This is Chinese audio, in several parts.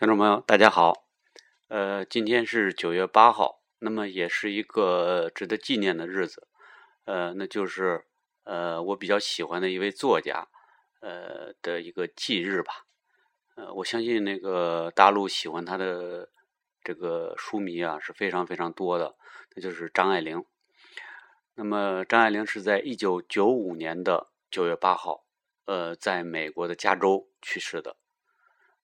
听众朋友，大家好。呃，今天是九月八号，那么也是一个值得纪念的日子。呃，那就是呃我比较喜欢的一位作家呃的一个忌日吧。呃，我相信那个大陆喜欢他的这个书迷啊是非常非常多的，那就是张爱玲。那么张爱玲是在一九九五年的九月八号，呃，在美国的加州去世的。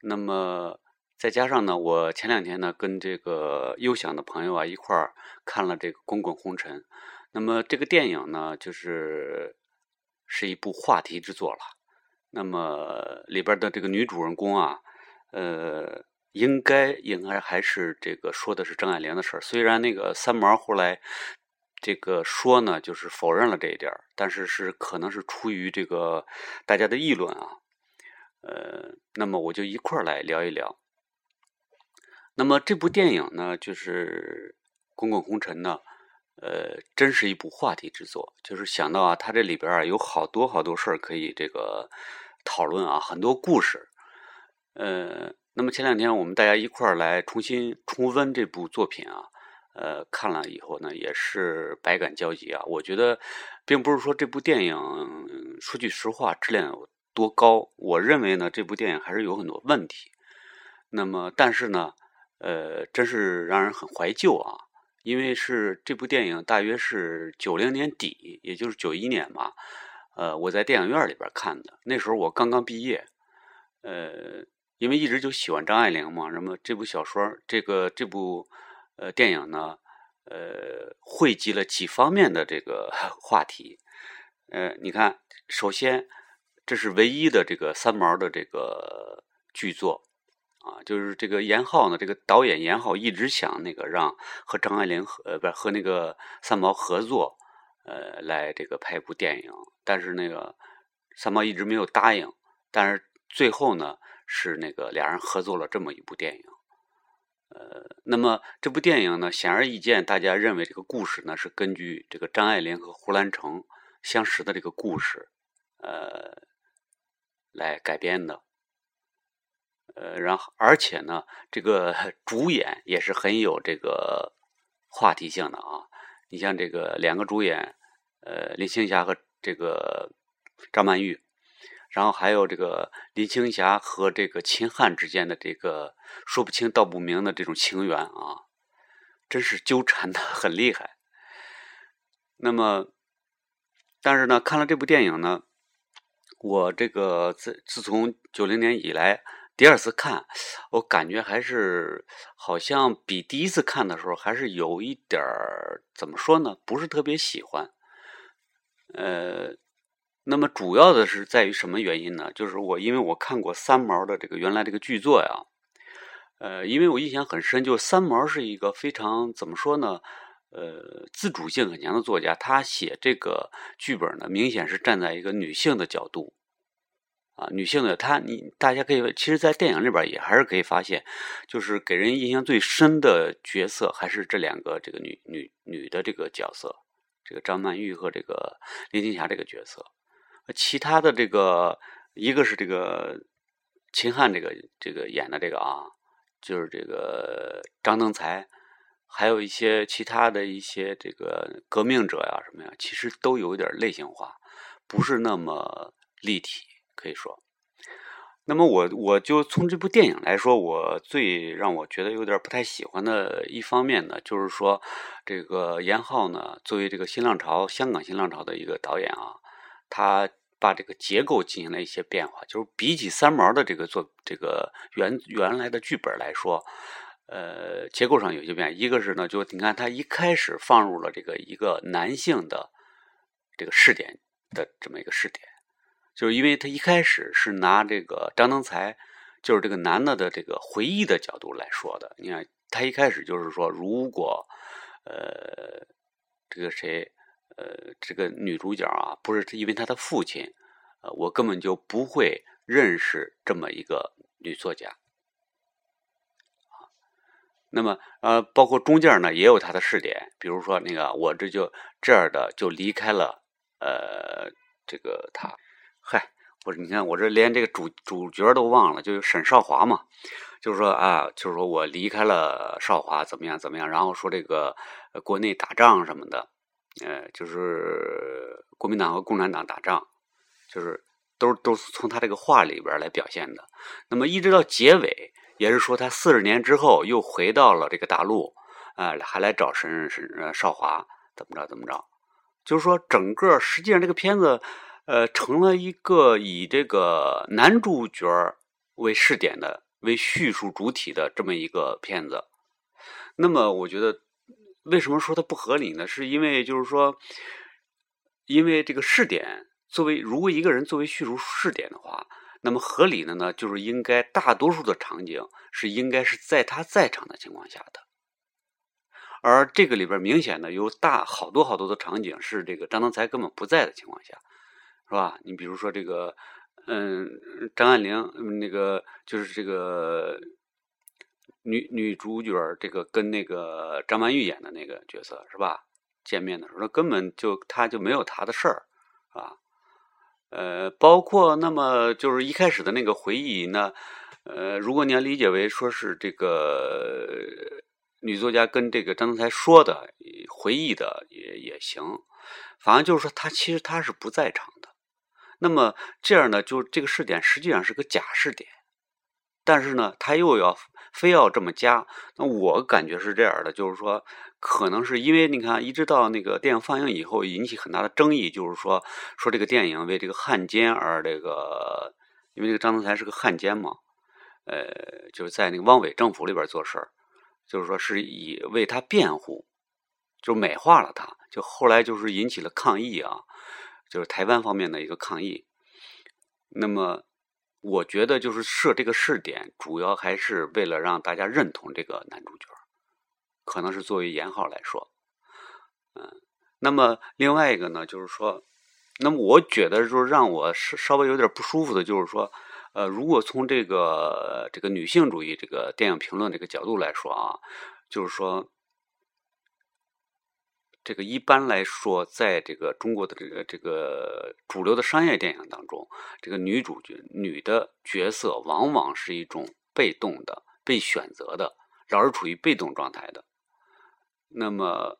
那么再加上呢，我前两天呢跟这个优享的朋友啊一块儿看了这个《滚滚红尘》，那么这个电影呢就是是一部话题之作了。那么里边的这个女主人公啊，呃，应该应该还是这个说的是张爱玲的事儿。虽然那个三毛后来这个说呢，就是否认了这一点但是是可能是出于这个大家的议论啊。呃，那么我就一块儿来聊一聊。那么这部电影呢，就是《滚滚红尘》呢，呃，真是一部话题之作。就是想到啊，它这里边啊有好多好多事儿可以这个讨论啊，很多故事。呃，那么前两天我们大家一块儿来重新重温这部作品啊，呃，看了以后呢，也是百感交集啊。我觉得，并不是说这部电影说句实话质量有多高，我认为呢，这部电影还是有很多问题。那么，但是呢。呃，真是让人很怀旧啊！因为是这部电影大约是九零年底，也就是九一年嘛。呃，我在电影院里边看的，那时候我刚刚毕业。呃，因为一直就喜欢张爱玲嘛，那么这部小说，这个这部呃电影呢，呃，汇集了几方面的这个 话题。呃，你看，首先这是唯一的这个三毛的这个剧作。啊，就是这个严浩呢，这个导演严浩一直想那个让和张爱玲合，呃，不是和那个三毛合作，呃，来这个拍一部电影，但是那个三毛一直没有答应，但是最后呢，是那个俩人合作了这么一部电影，呃，那么这部电影呢，显而易见，大家认为这个故事呢是根据这个张爱玲和胡兰成相识的这个故事，呃，来改编的。呃，然后而且呢，这个 主演也是很有这个话题性的啊。你像这个两个主演，呃，林青霞和这个张曼玉，然后还有这个林青霞和这个秦汉之间的这个说不清道不明的这种情缘啊，真是纠缠的 很厉害。那么，但是呢，看了这部电影呢，我这个自自从九零年以来。第二次看，我感觉还是好像比第一次看的时候还是有一点儿怎么说呢？不是特别喜欢。呃，那么主要的是在于什么原因呢？就是我因为我看过三毛的这个原来这个剧作呀，呃，因为我印象很深，就是三毛是一个非常怎么说呢？呃，自主性很强的作家，他写这个剧本呢，明显是站在一个女性的角度。啊，女性的她，你大家可以，其实，在电影里边也还是可以发现，就是给人印象最深的角色还是这两个这个女女女的这个角色，这个张曼玉和这个林青霞这个角色。其他的这个，一个是这个秦汉这个这个演的这个啊，就是这个张登才，还有一些其他的一些这个革命者呀什么呀，其实都有点类型化，不是那么立体。可以说，那么我我就从这部电影来说，我最让我觉得有点不太喜欢的一方面呢，就是说，这个严浩呢，作为这个新浪潮香港新浪潮的一个导演啊，他把这个结构进行了一些变化，就是比起三毛的这个做这个原原来的剧本来说，呃，结构上有些变。一个是呢，就你看他一开始放入了这个一个男性的这个试点的这么一个试点。就是因为他一开始是拿这个张登才，就是这个男的的这个回忆的角度来说的。你看，他一开始就是说，如果，呃，这个谁，呃，这个女主角啊，不是因为他的父亲，我根本就不会认识这么一个女作家。那么，呃，包括中间呢，也有他的试点，比如说那个，我这就这样的就离开了，呃，这个他。嗨，我你看我这连这个主主角都忘了，就是沈少华嘛，就是说啊，就是说我离开了少华怎么样怎么样，然后说这个国内打仗什么的，呃，就是国民党和共产党打仗，就是都都是从他这个话里边来表现的。那么一直到结尾，也是说他四十年之后又回到了这个大陆，啊，还来找沈沈少华怎么着怎么着，就是说整个实际上这个片子，呃，成了一个以这个男主角为试点的。为叙述主体的这么一个片子，那么我觉得，为什么说它不合理呢？是因为就是说，因为这个试点作为如果一个人作为叙述试点的话，那么合理的呢，就是应该大多数的场景是应该是在他在场的情况下的，而这个里边明显的有大好多好多的场景是这个张德才根本不在的情况下，是吧？你比如说这个。嗯，张爱玲那个就是这个女女主角，这个跟那个张曼玉演的那个角色是吧？见面的时候，根本就他就没有他的事儿，啊？呃，包括那么就是一开始的那个回忆呢，呃，如果你要理解为说是这个女作家跟这个张德才说的回忆的也也行，反正就是说他其实他是不在场的。那么这样呢，就这个试点实际上是个假试点，但是呢，他又要非要这么加。那我感觉是这样的，就是说，可能是因为你看，一直到那个电影放映以后，引起很大的争议，就是说，说这个电影为这个汉奸而这个，因为这个张德才是个汉奸嘛，呃，就是在那个汪伪政府里边做事儿，就是说是以为他辩护，就美化了他，就后来就是引起了抗议啊。就是台湾方面的一个抗议，那么我觉得就是设这个试点，主要还是为了让大家认同这个男主角，可能是作为严号来说，嗯，那么另外一个呢，就是说，那么我觉得说让我稍稍微有点不舒服的，就是说，呃，如果从这个这个女性主义这个电影评论这个角度来说啊，就是说。这个一般来说，在这个中国的这个这个主流的商业电影当中，这个女主角女的角色往往是一种被动的、被选择的，老是处于被动状态的。那么，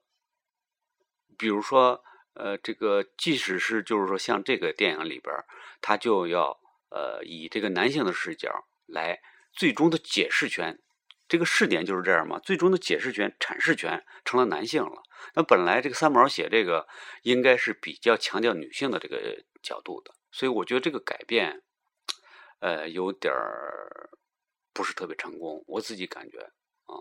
比如说，呃，这个即使是就是说，像这个电影里边，他就要呃以这个男性的视角来最终的解释权。这个试点就是这样嘛，最终的解释权、阐释权成了男性了。那本来这个三毛写这个应该是比较强调女性的这个角度的，所以我觉得这个改变，呃，有点儿不是特别成功，我自己感觉啊。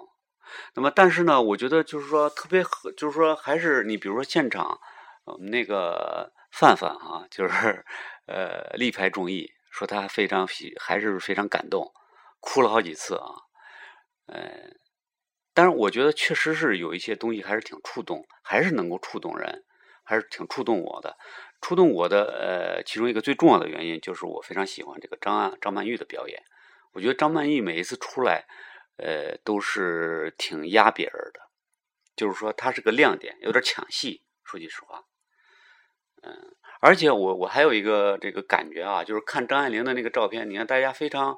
那么，但是呢，我觉得就是说特别和，就是说还是你比如说现场，我们那个范范啊，就是呃力排众议，说他非常喜，还是非常感动，哭了好几次啊。呃，但是我觉得确实是有一些东西还是挺触动，还是能够触动人，还是挺触动我的。触动我的呃，其中一个最重要的原因就是我非常喜欢这个张安张曼玉的表演。我觉得张曼玉每一次出来，呃，都是挺压别人的，就是说她是个亮点，有点抢戏。说句实话，嗯，而且我我还有一个这个感觉啊，就是看张爱玲的那个照片，你看大家非常。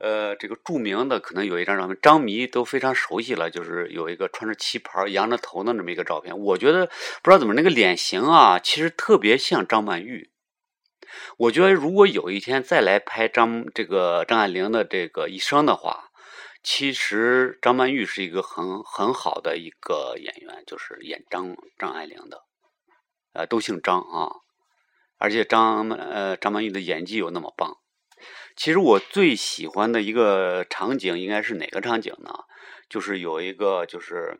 呃，这个著名的可能有一张照片，张迷都非常熟悉了，就是有一个穿着旗袍、仰着头的这么一个照片。我觉得不知道怎么那个脸型啊，其实特别像张曼玉。我觉得如果有一天再来拍张这个张爱玲的这个一生的话，其实张曼玉是一个很很好的一个演员，就是演张张爱玲的，呃，都姓张啊，而且张呃张曼玉的演技又那么棒。其实我最喜欢的一个场景应该是哪个场景呢？就是有一个，就是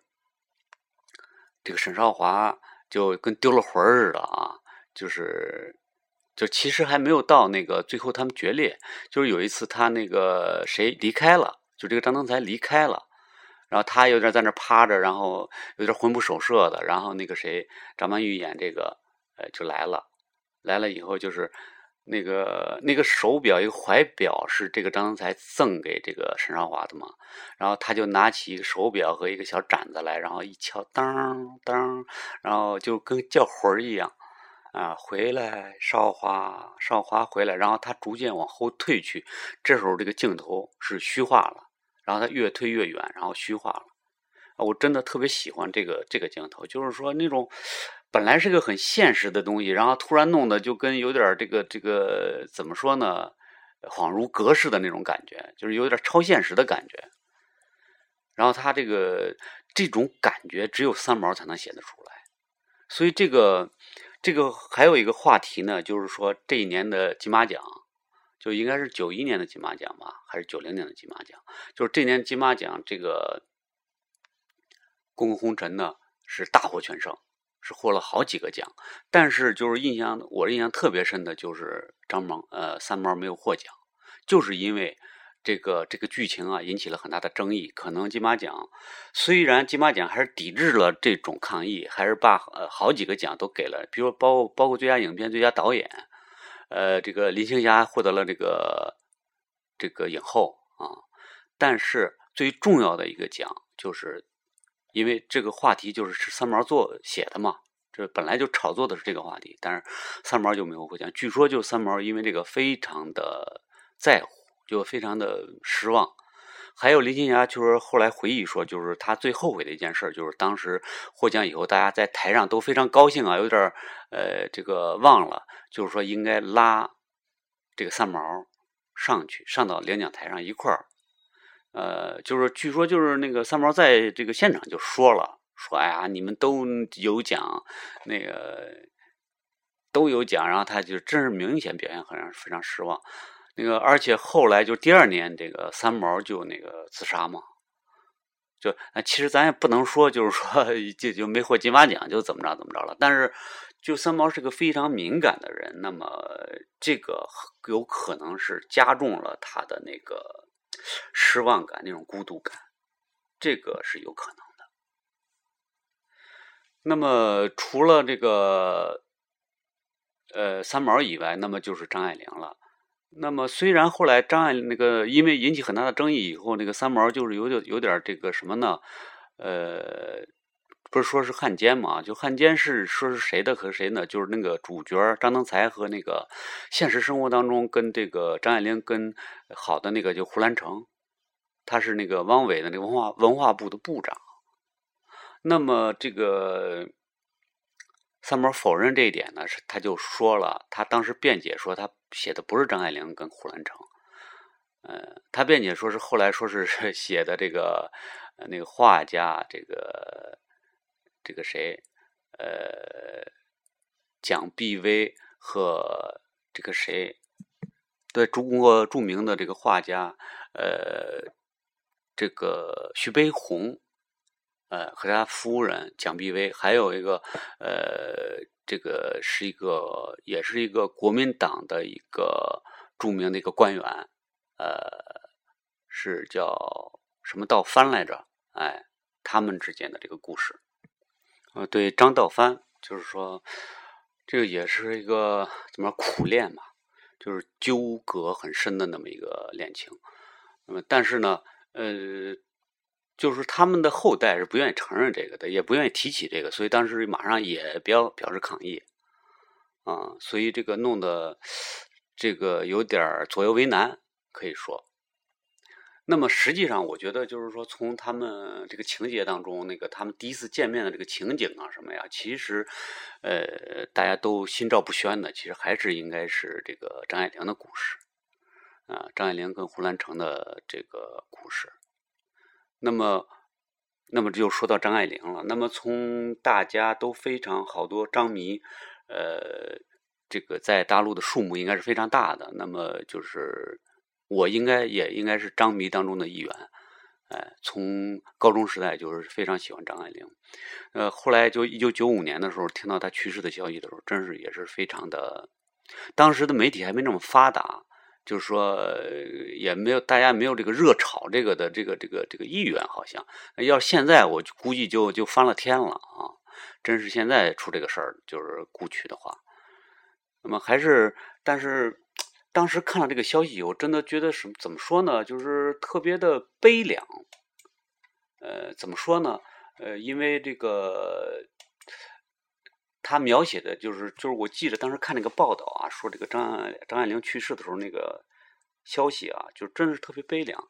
这个沈少华就跟丢了魂似的啊，就是就其实还没有到那个最后他们决裂，就是有一次他那个谁离开了，就这个张登才离开了，然后他有点在那趴着，然后有点魂不守舍的，然后那个谁张曼玉演这个呃就来了，来了以后就是。那个那个手表，一个怀表是这个张德才赠给这个沈少华的嘛？然后他就拿起一个手表和一个小盏子来，然后一敲，当当，然后就跟叫魂儿一样啊，回来，少华，少华回来。然后他逐渐往后退去，这时候这个镜头是虚化了，然后他越推越远，然后虚化了。我真的特别喜欢这个这个镜头，就是说那种本来是个很现实的东西，然后突然弄的就跟有点这个这个怎么说呢，恍如隔世的那种感觉，就是有点超现实的感觉。然后他这个这种感觉只有三毛才能写得出来，所以这个这个还有一个话题呢，就是说这一年的金马奖。就应该是九一年的金马奖吧，还是九零年的金马奖？就是这年金马奖这个《公共红尘》呢是大获全胜，是获了好几个奖。但是就是印象，我印象特别深的就是张毛呃三毛没有获奖，就是因为这个这个剧情啊引起了很大的争议。可能金马奖虽然金马奖还是抵制了这种抗议，还是把呃好几个奖都给了，比如包包括最佳影片、最佳导演。呃，这个林青霞获得了这个这个影后啊，但是最重要的一个奖，就是因为这个话题就是是三毛做写的嘛，这本来就炒作的是这个话题，但是三毛就没有获奖。据说就三毛因为这个非常的在乎，就非常的失望。还有林青霞，就是后来回忆说，就是她最后悔的一件事，就是当时获奖以后，大家在台上都非常高兴啊，有点呃，这个忘了，就是说应该拉这个三毛上去，上到领奖台上一块儿。呃，就是据说就是那个三毛在这个现场就说了，说哎呀，你们都有奖，那个都有奖，然后他就真是明显表现很让非常失望。那个，而且后来就第二年，这个三毛就那个自杀嘛，就其实咱也不能说，就是说就就没获金马奖就怎么着怎么着了。但是，就三毛是个非常敏感的人，那么这个有可能是加重了他的那个失望感、那种孤独感，这个是有可能的。那么除了这个呃三毛以外，那么就是张爱玲了。那么，虽然后来张爱那个因为引起很大的争议以后，那个三毛就是有点有点这个什么呢？呃，不是说是汉奸嘛？就汉奸是说是谁的和谁呢？就是那个主角张登才和那个现实生活当中跟这个张爱玲跟好的那个就胡兰成，他是那个汪伪的那个文化文化部的部长。那么这个。三毛否认这一点呢，是他就说了，他当时辩解说他写的不是张爱玲跟胡兰成，呃，他辩解说是后来说是 写的这个那个画家这个这个谁，呃，蒋碧薇和这个谁，对中国著名的这个画家，呃，这个徐悲鸿。呃，和他夫人蒋碧薇，还有一个，呃，这个是一个，也是一个国民党的一个著名的一个官员，呃，是叫什么道藩来着？哎，他们之间的这个故事，呃，对张道藩，就是说，这个也是一个怎么苦恋嘛，就是纠葛很深的那么一个恋情。那么，但是呢，呃。就是他们的后代是不愿意承认这个的，也不愿意提起这个，所以当时马上也表表示抗议，啊，所以这个弄得这个有点左右为难，可以说。那么实际上，我觉得就是说，从他们这个情节当中，那个他们第一次见面的这个情景啊什么呀，其实呃大家都心照不宣的，其实还是应该是这个张爱玲的故事，啊，张爱玲跟胡兰成的这个故事。那么，那么就说到张爱玲了。那么从大家都非常好多张迷，呃，这个在大陆的数目应该是非常大的。那么就是我应该也应该是张迷当中的一员。哎，从高中时代就是非常喜欢张爱玲。呃，后来就一九九五年的时候听到她去世的消息的时候，真是也是非常的。当时的媒体还没那么发达。就是说，也没有大家没有这个热炒这个的这个这个这个意愿，好像要现在我估计就就翻了天了啊！真是现在出这个事儿，就是故去的话，那么还是，但是当时看了这个消息以后，真的觉得什怎么说呢？就是特别的悲凉。呃，怎么说呢？呃，因为这个。他描写的就是，就是我记得当时看那个报道啊，说这个张爱张爱玲去世的时候那个消息啊，就真是特别悲凉。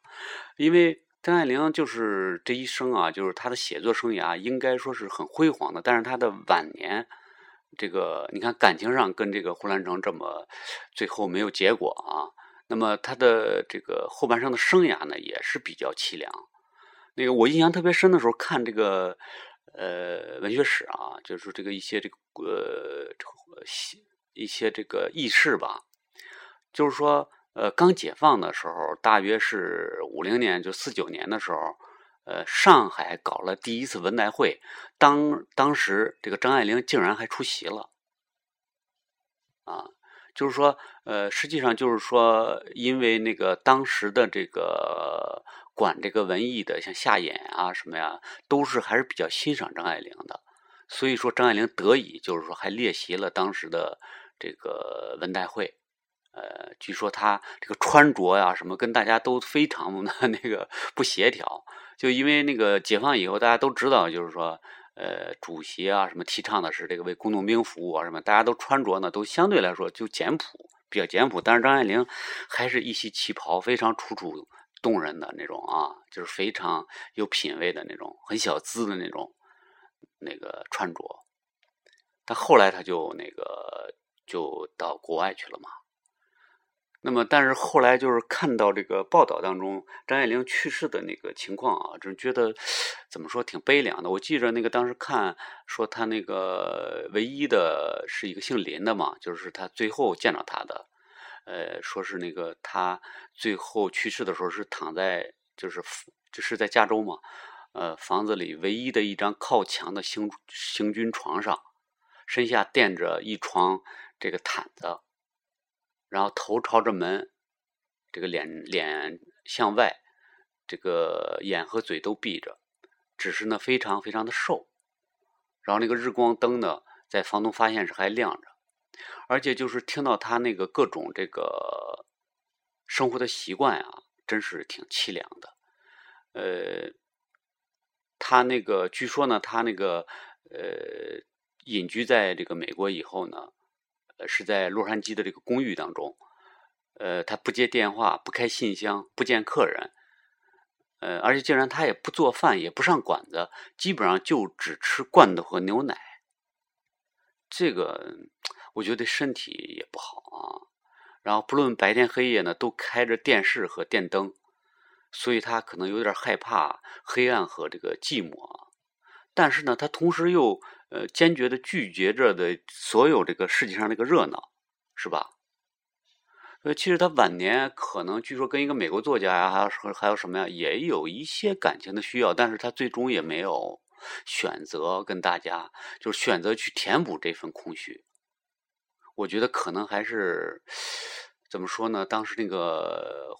因为张爱玲就是这一生啊，就是她的写作生涯应该说是很辉煌的，但是她的晚年，这个你看感情上跟这个胡兰成这么最后没有结果啊。那么他的这个后半生的生涯呢，也是比较凄凉。那个我印象特别深的时候，看这个呃文学史啊，就是这个一些这个呃一些这个轶事吧，就是说。呃，刚解放的时候，大约是五零年，就四九年的时候，呃，上海搞了第一次文代会，当当时这个张爱玲竟然还出席了，啊，就是说，呃，实际上就是说，因为那个当时的这个管这个文艺的，像夏衍啊什么呀，都是还是比较欣赏张爱玲的，所以说张爱玲得以就是说还列席了当时的这个文代会。呃，据说他这个穿着呀，什么跟大家都非常的 那个不协调，就因为那个解放以后，大家都知道，就是说，呃，主席啊，什么提倡的是这个为工农兵服务啊，什么，大家都穿着呢，都相对来说就简朴，比较简朴。但是张爱玲还是一袭旗袍，非常楚楚动人的那种啊，就是非常有品位的那种，很小资的那种那个穿着。但后来他就那个就到国外去了嘛。那么，但是后来就是看到这个报道当中张爱玲去世的那个情况啊，就觉得怎么说挺悲凉的。我记着那个当时看说他那个唯一的是一个姓林的嘛，就是他最后见到他的，呃，说是那个他最后去世的时候是躺在就是就是在加州嘛，呃，房子里唯一的一张靠墙的行行军床上，身下垫着一床这个毯子。然后头朝着门，这个脸脸向外，这个眼和嘴都闭着，只是呢非常非常的瘦。然后那个日光灯呢，在房东发现时还亮着，而且就是听到他那个各种这个生活的习惯啊，真是挺凄凉的。呃，他那个据说呢，他那个呃隐居在这个美国以后呢。是在洛杉矶的这个公寓当中，呃，他不接电话，不开信箱，不见客人，呃，而且竟然他也不做饭，也不上馆子，基本上就只吃罐头和牛奶。这个我觉得身体也不好啊。然后不论白天黑夜呢，都开着电视和电灯，所以他可能有点害怕黑暗和这个寂寞。但是呢，他同时又。呃，坚决的拒绝着的所有这个世界上那个热闹，是吧？呃，其实他晚年可能据说跟一个美国作家呀，还有还有什么呀，也有一些感情的需要，但是他最终也没有选择跟大家，就是选择去填补这份空虚。我觉得可能还是怎么说呢？当时那个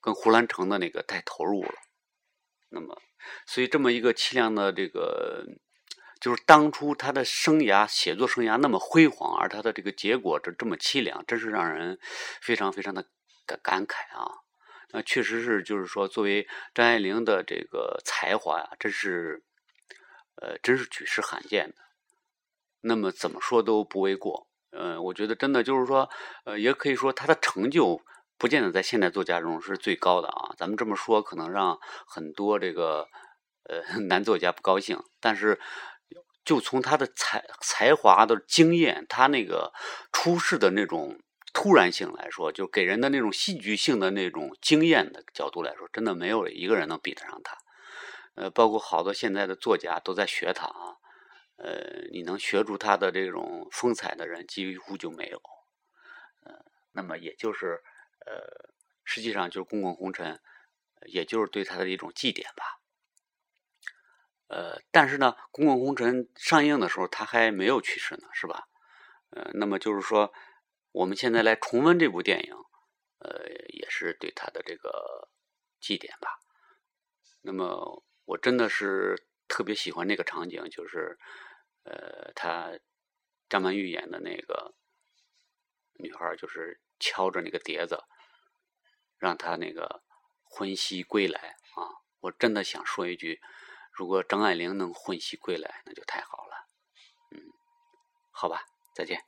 跟胡兰成的那个太投入了，那么，所以这么一个凄凉的这个。就是当初他的生涯写作生涯那么辉煌，而他的这个结果这这么凄凉，真是让人非常非常的感感慨啊！那确实是，就是说，作为张爱玲的这个才华呀，真是，呃，真是举世罕见的。那么怎么说都不为过。嗯，我觉得真的就是说，呃，也可以说他的成就不见得在现代作家中是最高的啊。咱们这么说可能让很多这个呃 男作家不高兴，但是。就从他的才才华的经验，他那个出世的那种突然性来说，就给人的那种戏剧性的那种经验的角度来说，真的没有一个人能比得上他。呃，包括好多现在的作家都在学他啊。呃，你能学出他的这种风采的人几乎就没有。呃，那么也就是呃，实际上就是《滚滚红尘》，也就是对他的一种祭奠吧。呃，但是呢，《公共红尘》上映的时候，他还没有去世呢，是吧？呃，那么就是说，我们现在来重温这部电影，呃，也是对他的这个祭奠吧。那么，我真的是特别喜欢那个场景，就是呃，他张曼玉演的那个女孩，就是敲着那个碟子，让他那个魂兮归来啊！我真的想说一句。如果张爱玲能魂兮归来，那就太好了。嗯，好吧，再见。